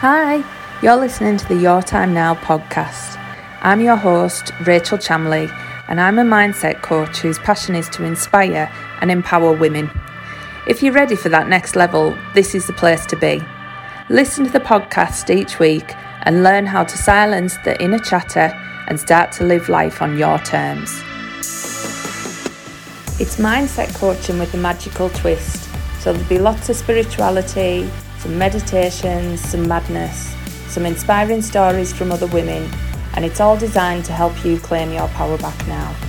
Hi, you're listening to the Your Time Now podcast. I'm your host, Rachel Chamley, and I'm a mindset coach whose passion is to inspire and empower women. If you're ready for that next level, this is the place to be. Listen to the podcast each week and learn how to silence the inner chatter and start to live life on your terms. It's mindset coaching with a magical twist, so there'll be lots of spirituality some meditations, some madness, some inspiring stories from other women, and it's all designed to help you claim your power back now.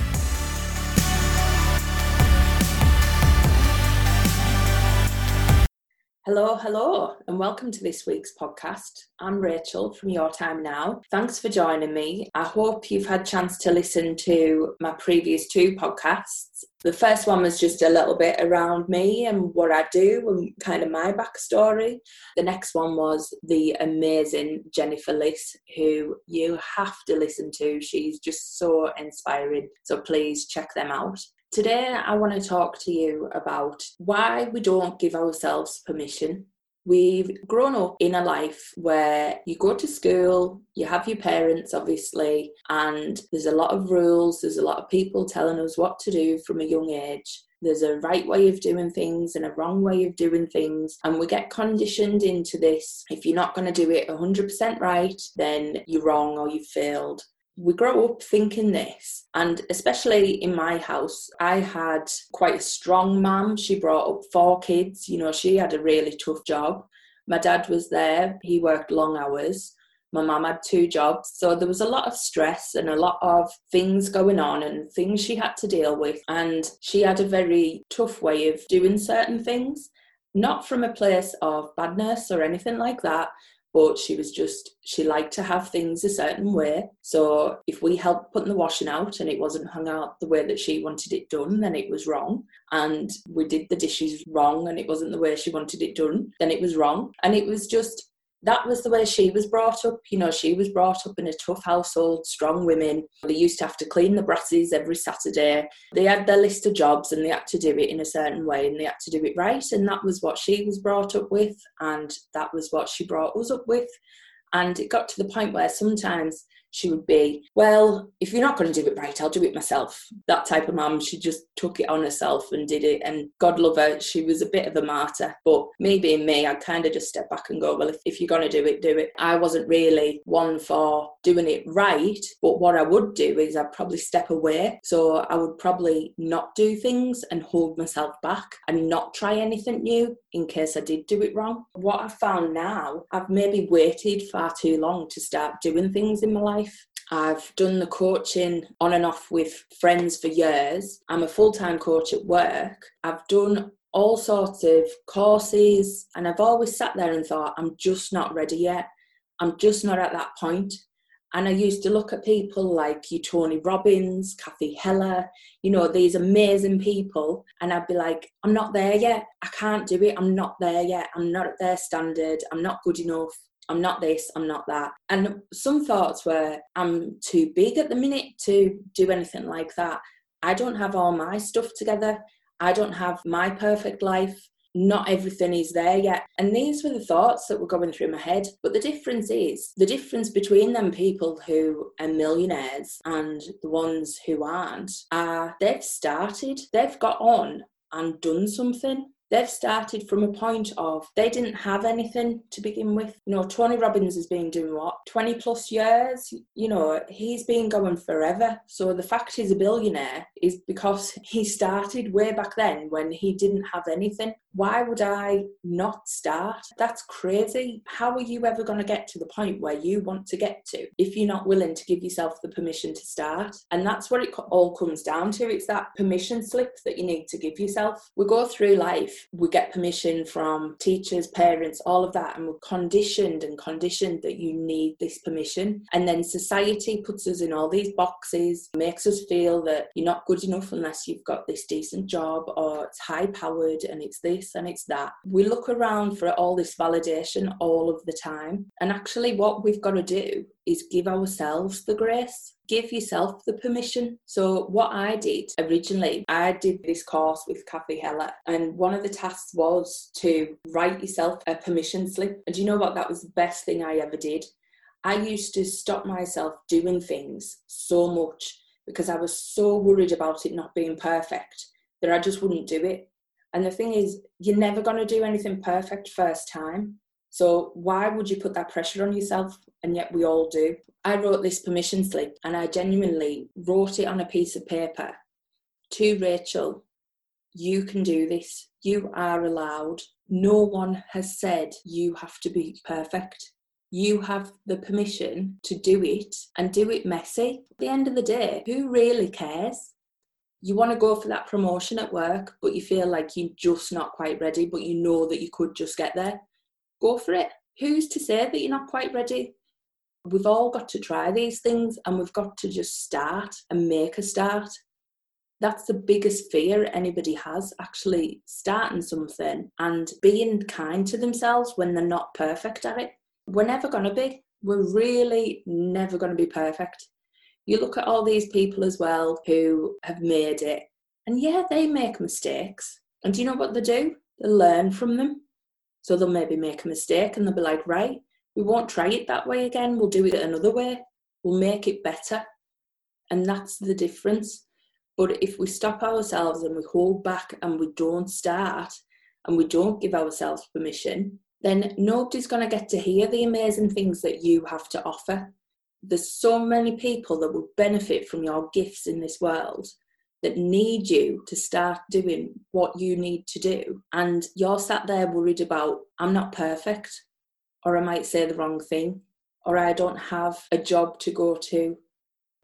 Hello, hello, and welcome to this week's podcast. I'm Rachel from Your Time Now. Thanks for joining me. I hope you've had a chance to listen to my previous two podcasts. The first one was just a little bit around me and what I do and kind of my backstory. The next one was the amazing Jennifer Liss, who you have to listen to. She's just so inspiring. So please check them out. Today, I want to talk to you about why we don't give ourselves permission. We've grown up in a life where you go to school, you have your parents, obviously, and there's a lot of rules, there's a lot of people telling us what to do from a young age. There's a right way of doing things and a wrong way of doing things, and we get conditioned into this. If you're not going to do it 100% right, then you're wrong or you've failed we grow up thinking this and especially in my house i had quite a strong mum. She brought up four kids you know she had a really tough job. My dad was there he worked long hours. My mum had two jobs so there was a lot of stress and a lot of things going on and things she had to deal with and she had a very tough way of doing certain things. Not from a place of badness or anything like that but she was just she liked to have things a certain way. So if we helped putting the washing out and it wasn't hung out the way that she wanted it done then it was wrong. And we did the dishes wrong and it wasn't the way she wanted it done then it was wrong. And it was just that was the way she was brought up. You know, she was brought up in a tough household, strong women. They used to have to clean the brasses every Saturday. They had their list of jobs and they had to do it in a certain way and they had to do it right. And that was what she was brought up with. And that was what she brought us up with. And it got to the point where sometimes she would be, well, if you're not going to do it right, I'll do it myself. That type of mum, she just took it on herself and did it. And God love her, she was a bit of a martyr. But me being me, I kind of just step back and go, well, if, if you're going to do it, do it. I wasn't really one for doing it right. But what I would do is I'd probably step away. So I would probably not do things and hold myself back and not try anything new in case I did do it wrong. What I've found now, I've maybe waited far too long to start doing things in my life life. I've done the coaching on and off with friends for years. I'm a full time coach at work. I've done all sorts of courses, and I've always sat there and thought, I'm just not ready yet. I'm just not at that point. And I used to look at people like you, Tony Robbins, Cathy Heller, you know, these amazing people. And I'd be like, I'm not there yet. I can't do it. I'm not there yet. I'm not at their standard. I'm not good enough. I'm not this, I'm not that. And some thoughts were, I'm too big at the minute to do anything like that. I don't have all my stuff together. I don't have my perfect life. Not everything is there yet. And these were the thoughts that were going through my head. But the difference is the difference between them people who are millionaires and the ones who aren't are they've started, they've got on and done something they've started from a point of they didn't have anything to begin with. You know, Tony Robbins has been doing what, 20 plus years? You know, he's been going forever. So the fact he's a billionaire is because he started way back then when he didn't have anything. Why would I not start? That's crazy. How are you ever going to get to the point where you want to get to if you're not willing to give yourself the permission to start? And that's what it all comes down to. It's that permission slip that you need to give yourself. We go through life, we get permission from teachers, parents, all of that, and we're conditioned and conditioned that you need this permission. And then society puts us in all these boxes, makes us feel that you're not good enough unless you've got this decent job or it's high powered and it's this and it's that. We look around for all this validation all of the time. And actually, what we've got to do is give ourselves the grace give yourself the permission. So, what I did originally, I did this course with Cathy Heller, and one of the tasks was to write yourself a permission slip. And do you know what? That was the best thing I ever did. I used to stop myself doing things so much because I was so worried about it not being perfect that I just wouldn't do it. And the thing is, you're never going to do anything perfect first time. So why would you put that pressure on yourself? And yet we all do. I wrote this permission slip and I genuinely wrote it on a piece of paper to Rachel. You can do this. You are allowed. No one has said you have to be perfect. You have the permission to do it and do it messy. At the end of the day, who really cares? You want to go for that promotion at work, but you feel like you're just not quite ready, but you know that you could just get there. Go for it. Who's to say that you're not quite ready? We've all got to try these things and we've got to just start and make a start. That's the biggest fear anybody has actually starting something and being kind to themselves when they're not perfect at it. We're never going to be. We're really never going to be perfect. You look at all these people as well who have made it, and yeah, they make mistakes. And do you know what they do? They learn from them. So they'll maybe make a mistake and they'll be like, right, we won't try it that way again. We'll do it another way. We'll make it better. And that's the difference. But if we stop ourselves and we hold back and we don't start and we don't give ourselves permission, then nobody's going to get to hear the amazing things that you have to offer. There's so many people that would benefit from your gifts in this world that need you to start doing what you need to do. And you're sat there worried about, I'm not perfect, or I might say the wrong thing, or I don't have a job to go to.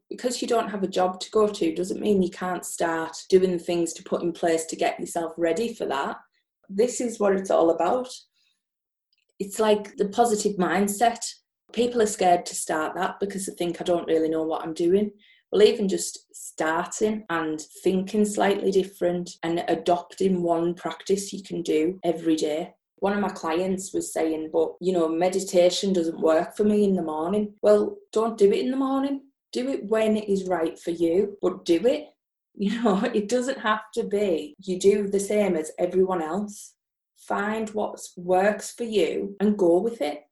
Because you don't have a job to go to doesn't mean you can't start doing things to put in place to get yourself ready for that. This is what it's all about. It's like the positive mindset. People are scared to start that because they think I don't really know what I'm doing. Well, even just starting and thinking slightly different and adopting one practice you can do every day one of my clients was saying, but you know, meditation doesn't work for me in the morning. Well, don't do it in the morning. Do it when it is right for you, but do it. You know, it doesn't have to be you do the same as everyone else. Find what works for you and go with it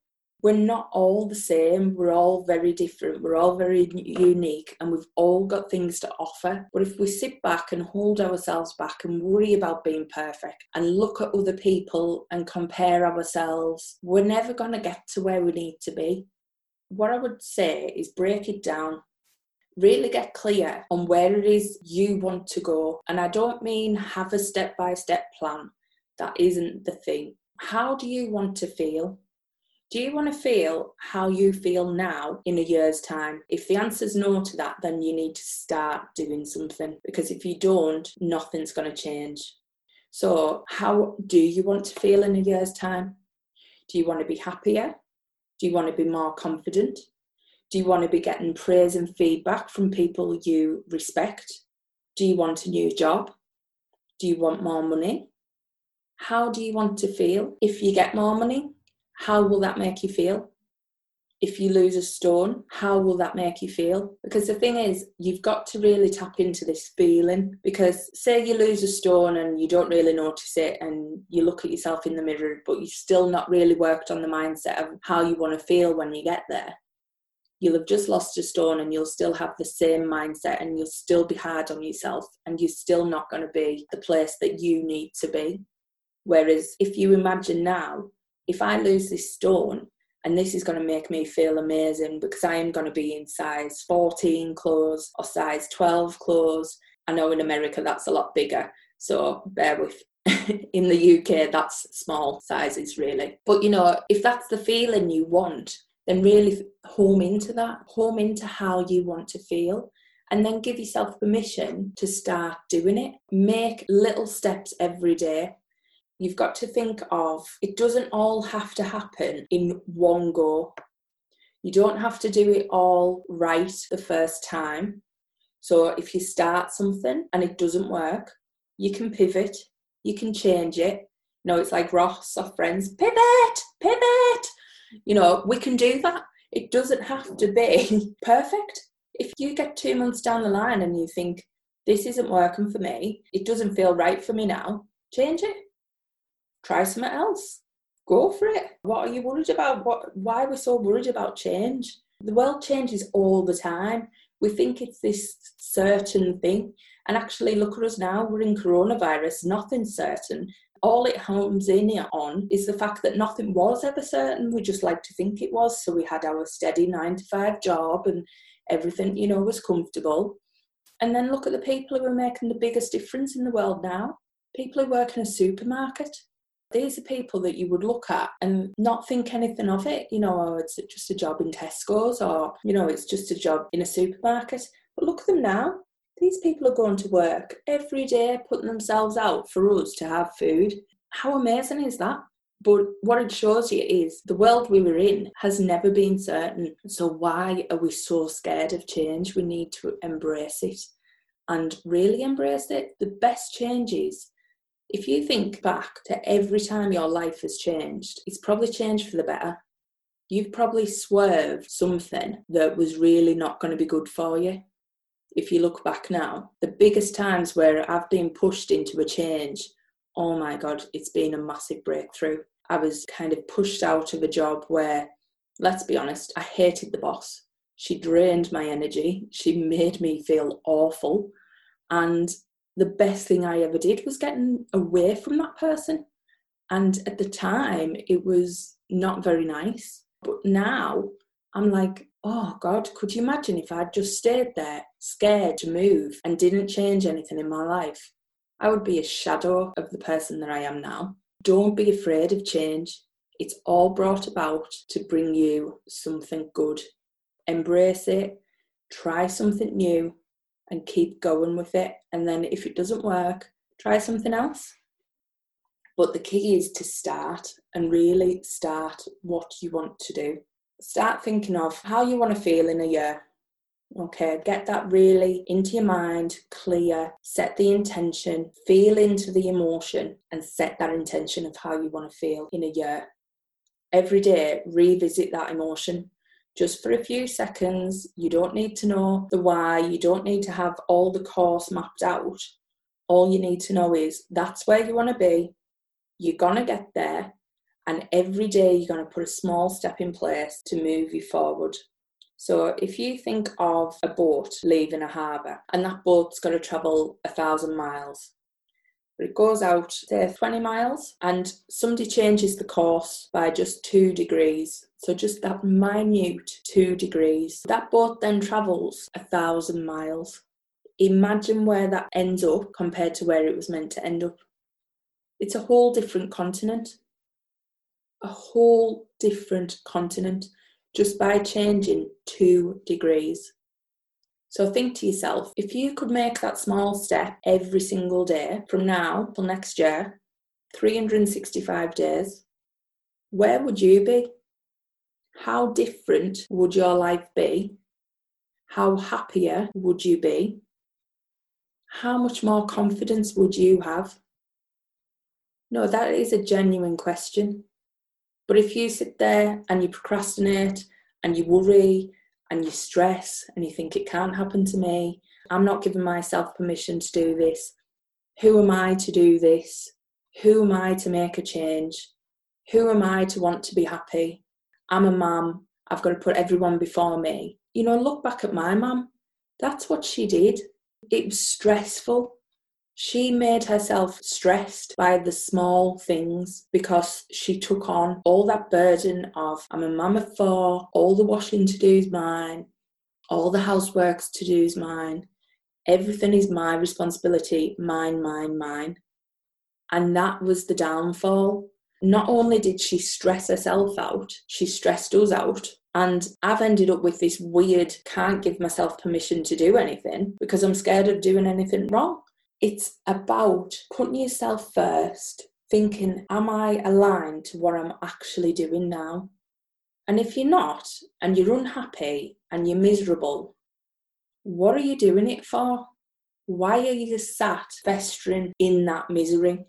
we're not all the same. We're all very different. We're all very unique and we've all got things to offer. But if we sit back and hold ourselves back and worry about being perfect and look at other people and compare ourselves, we're never going to get to where we need to be. What I would say is break it down. Really get clear on where it is you want to go. And I don't mean have a step by step plan. That isn't the thing. How do you want to feel? Do you want to feel how you feel now in a year's time? If the answer's no to that, then you need to start doing something because if you don't, nothing's going to change. So, how do you want to feel in a year's time? Do you want to be happier? Do you want to be more confident? Do you want to be getting praise and feedback from people you respect? Do you want a new job? Do you want more money? How do you want to feel if you get more money? How will that make you feel? If you lose a stone, how will that make you feel? Because the thing is, you've got to really tap into this feeling. Because, say, you lose a stone and you don't really notice it, and you look at yourself in the mirror, but you've still not really worked on the mindset of how you want to feel when you get there. You'll have just lost a stone and you'll still have the same mindset and you'll still be hard on yourself and you're still not going to be the place that you need to be. Whereas if you imagine now if I lose this stone, and this is going to make me feel amazing because I am going to be in size 14 clothes or size 12 clothes. I know in America that's a lot bigger, so bear with. in the UK, that's small sizes, really. But you know, if that's the feeling you want, then really home into that, home into how you want to feel, and then give yourself permission to start doing it. Make little steps every day you've got to think of it doesn't all have to happen in one go. You don't have to do it all right the first time. So if you start something and it doesn't work, you can pivot, you can change it, No, it's like Ross or Friends, pivot, pivot. You know, we can do that. It doesn't have to be perfect. If you get two months down the line and you think, this isn't working for me, it doesn't feel right for me now, change it. Try something else. Go for it. What are you worried about? What why are we so worried about change? The world changes all the time. We think it's this certain thing. And actually, look at us now, we're in coronavirus, nothing's certain. All it homes in on is the fact that nothing was ever certain. We just like to think it was. So we had our steady nine to five job and everything, you know, was comfortable. And then look at the people who are making the biggest difference in the world now. People who work in a supermarket. These are people that you would look at and not think anything of it. You know, oh, it's just a job in Tesco's or, you know, it's just a job in a supermarket. But look at them now. These people are going to work every day, putting themselves out for us to have food. How amazing is that? But what it shows you is the world we were in has never been certain. So why are we so scared of change? We need to embrace it and really embrace it. The best changes, if you think back to every time your life has changed, it's probably changed for the better. You've probably swerved something that was really not going to be good for you. If you look back now, the biggest times where I've been pushed into a change, oh my God, it's been a massive breakthrough. I was kind of pushed out of a job where, let's be honest, I hated the boss. She drained my energy. She made me feel awful. And the best thing I ever did was getting away from that person. And at the time, it was not very nice. But now I'm like, oh God, could you imagine if I'd just stayed there, scared to move, and didn't change anything in my life? I would be a shadow of the person that I am now. Don't be afraid of change. It's all brought about to bring you something good. Embrace it, try something new, and keep going with it. And then if it doesn't work, try something else. But the key is to start and really start what you want to do. Start thinking of how you want to feel in a year. Okay, get that really into your mind, clear, set the intention, feel into the emotion, and set that intention of how you want to feel in a year. Every day, revisit that emotion just for a few seconds. You don't need to know the why, you don't need to have all the course mapped out. All you need to know is that's where you want to be, you're going to get there, and every day you're going to put a small step in place to move you forward. So if you think of a boat leaving a harbour and that boat's going to travel a thousand miles, it goes out, say, 20 miles, and somebody changes the course by just two degrees. So just that minute two degrees. That boat then travels a thousand miles. Imagine where that ends up compared to where it was meant to end up. It's a whole different continent. A whole different continent just by changing two degrees. So think to yourself if you could make that small step every single day from now till next year, 365 days, where would you be? How different would your life be? How happier would you be? How much more confidence would you have? No, that is a genuine question. But if you sit there and you procrastinate and you worry and you stress and you think it can't happen to me, I'm not giving myself permission to do this. Who am I to do this? Who am I to make a change? Who am I to want to be happy? I'm a mum. I've got to put everyone before me. You know, look back at my mum. That's what she did. It was stressful. She made herself stressed by the small things because she took on all that burden of I'm a mum of four, all the washing to do is mine, all the houseworks to do is mine, everything is my responsibility, mine, mine, mine. And that was the downfall. Not only did she stress herself out, she stressed us out. And I've ended up with this weird, can't give myself permission to do anything because I'm scared of doing anything wrong. It's about putting yourself first, thinking, Am I aligned to what I'm actually doing now? And if you're not, and you're unhappy and you're miserable, what are you doing it for? Why are you sat festering in that misery?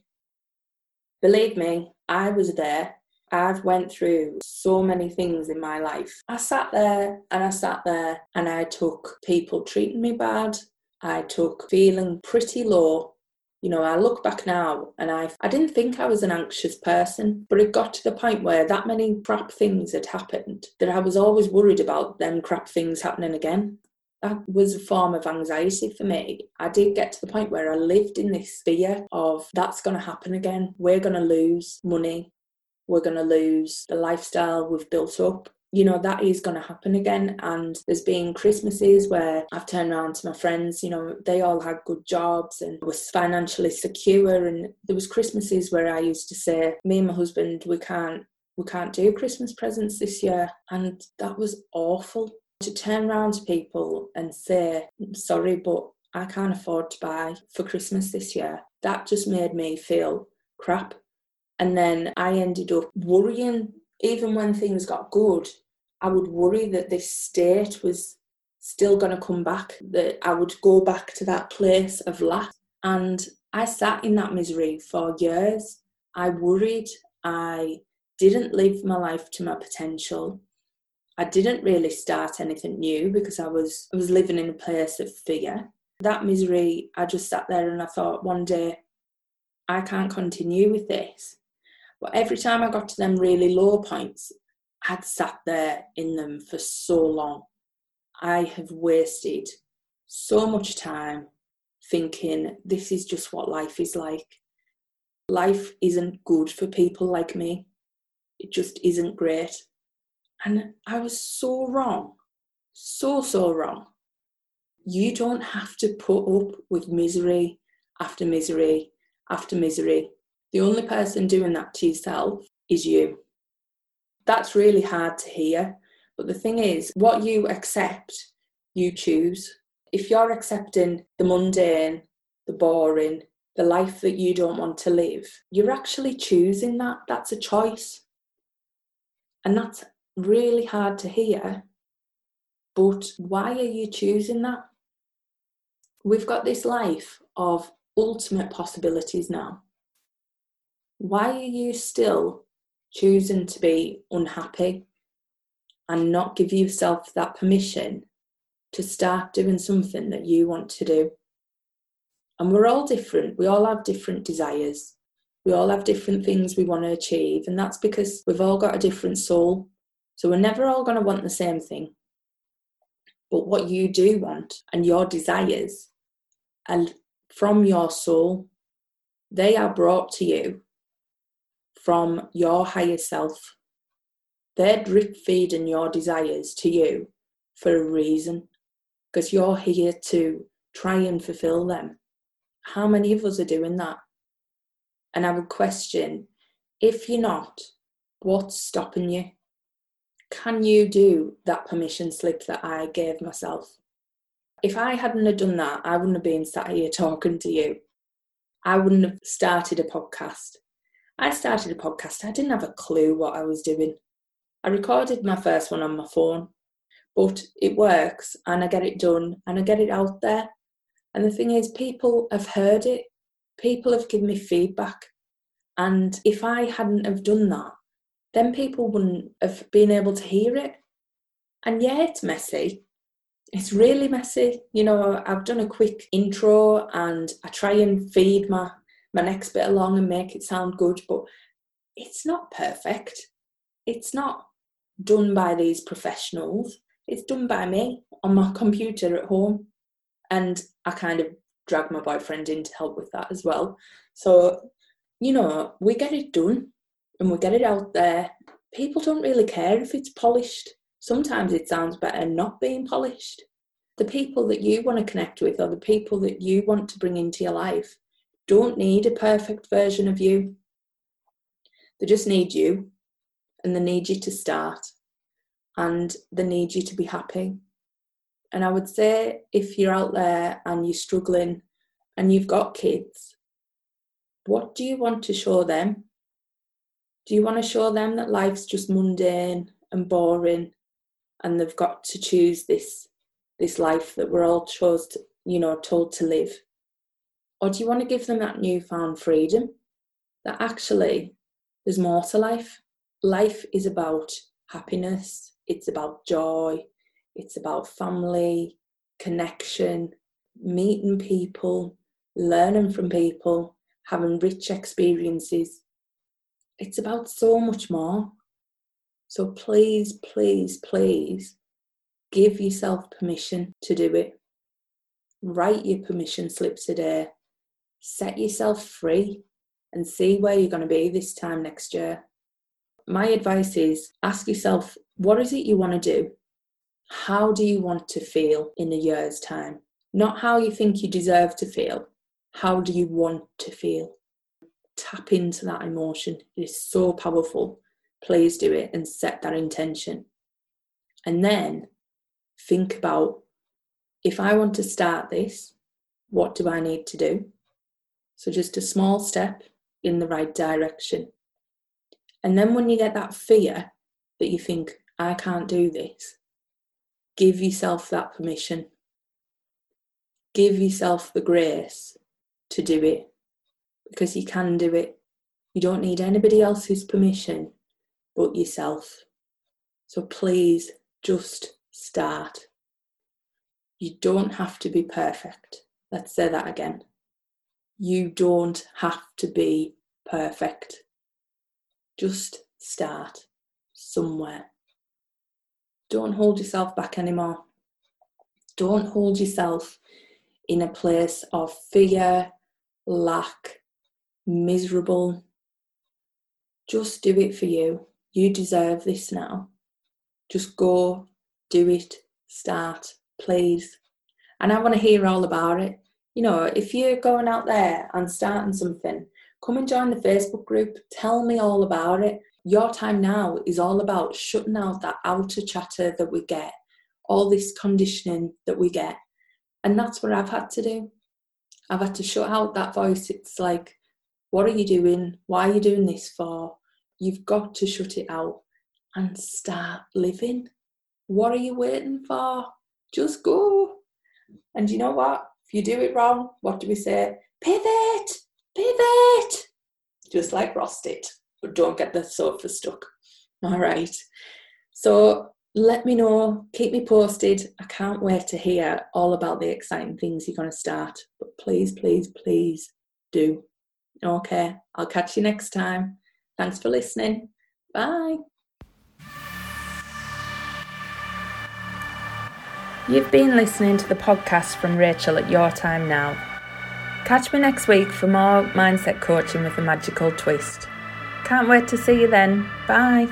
Believe me, I was there. I've went through so many things in my life. I sat there and I sat there and I took people treating me bad. I took feeling pretty low. You know, I look back now and I I didn't think I was an anxious person, but it got to the point where that many crap things had happened that I was always worried about them crap things happening again that was a form of anxiety for me. I did get to the point where I lived in this fear of that's going to happen again. We're going to lose money. We're going to lose the lifestyle we've built up. You know, that is going to happen again. And there's been Christmases where I've turned around to my friends, you know, they all had good jobs and was financially secure. And there was Christmases where I used to say, me and my husband, we can't we can't do Christmas presents this year. And that was awful to turn around to people and say, sorry, but I can't afford to buy for Christmas this year, that just made me feel crap. And then I ended up worrying, even when things got good, I would worry that this state was still going to come back, that I would go back to that place of lack. And I sat in that misery for years. I worried. I didn't live my life to my potential. I didn't really start anything new because I was I was living in a place of fear. That misery, I just sat there and I thought one day I can't continue with this. But every time I got to them really low points, I'd sat there in them for so long. I have wasted so much time thinking this is just what life is like. Life isn't good for people like me. It just isn't great. And I was so wrong, so, so wrong. You don't have to put up with misery after misery after misery. The only person doing that to yourself is you. That's really hard to hear. But the thing is, what you accept, you choose. If you're accepting the mundane, the boring, the life that you don't want to live, you're actually choosing that. That's a choice. And that's really hard to hear, but why are you choosing that? We've got this life of ultimate possibilities now. Why are you still choosing to be unhappy and not give yourself that permission to start doing something that you want to do? And we're all different, we all have different desires. We all have different things we want to achieve, and that's because we've all got a different soul so we're never all going to want the same thing. But what you do want and your desires and from your soul, they are brought to you from your higher self. They're drip feeding your desires to you for a reason because you're here to try and fulfill them. How many of us are doing that? And I would question if you're not, what's stopping you? can you do that permission slip that I gave myself? If I hadn't have done that, I wouldn't have been sat here talking to you. I wouldn't have started a podcast. I started a podcast, I didn't have a clue what I was doing. I recorded my first one on my phone, but it works and I get it done and I get it out there. And the thing is, people have heard it, people have given me feedback. And if I hadn't have done that, then people wouldn't have been able to hear it. And yeah, it's messy. It's really messy. You know, I've done a quick intro and I try and feed my, my next bit along and make it sound good, but it's not perfect. It's not done by these professionals. It's done by me on my computer at home. And I kind of drag my boyfriend in to help with that as well. So, you know, we get it done and we get it out there, people don't really care if it's polished. Sometimes it sounds better not being polished. The people that you want to connect with or the people that you want to bring into your life don't need a perfect version of you. They just need you and they need you to start and they need you to be happy. And I would say if you're out there and you're struggling and you've got kids, what do you want to show them? do you want to show them that life's just mundane and boring and they've got to choose this this life that we're all chose to, you know told to live or do you want to give them that newfound freedom that actually there's more to life. Life is about happiness, it's about joy, it's about family, connection, meeting people, learning from people, having rich experiences. It's about so much more. So please, please, please give yourself permission to do it. Write your permission slips a day. Set yourself free and see where you're going to be this time next year. My advice is ask yourself what is it you want to do? How do you want to feel in a year's time? Not how you think you deserve to feel. How do you want to feel? Tap into that emotion. It is so powerful. Please do it and set that intention. And then think about if I want to start this, what do I need to do? So, just a small step in the right direction. And then when you get that fear that you think, I can't do this, give yourself that permission. Give yourself the grace to do it because you can do it. You don't need anybody else's permission but yourself. So please just start. You don't have to be perfect. Let's say that again. You don't have to be perfect. Just start somewhere. Don't hold yourself back anymore. Don't hold yourself in a place of fear, lack, miserable. Just do it for you. You deserve this now. Just go, do it, start, please. And I want to hear all about it. You know, if you're going out there and starting something, come and join the Facebook group. Tell me all about it. Your time now is all about shutting out that outer chatter that we get, all this conditioning that we get. And that's what I've had to do. I've had to shut out that voice. It's like, what are you doing? Why are you doing this for? You've got to shut it out and start living. What are you waiting for? Just go. And you know what? You do it wrong, what do we say? Pivot, pivot. Just like Ross did, but don't get the sofa stuck. All right. So let me know, keep me posted. I can't wait to hear all about the exciting things you're going to start. But please, please, please do. Okay, I'll catch you next time. Thanks for listening. Bye. You've been listening to the podcast from Rachel at Your Time Now. Catch me next week for more mindset coaching with a magical twist. Can't wait to see you then. Bye.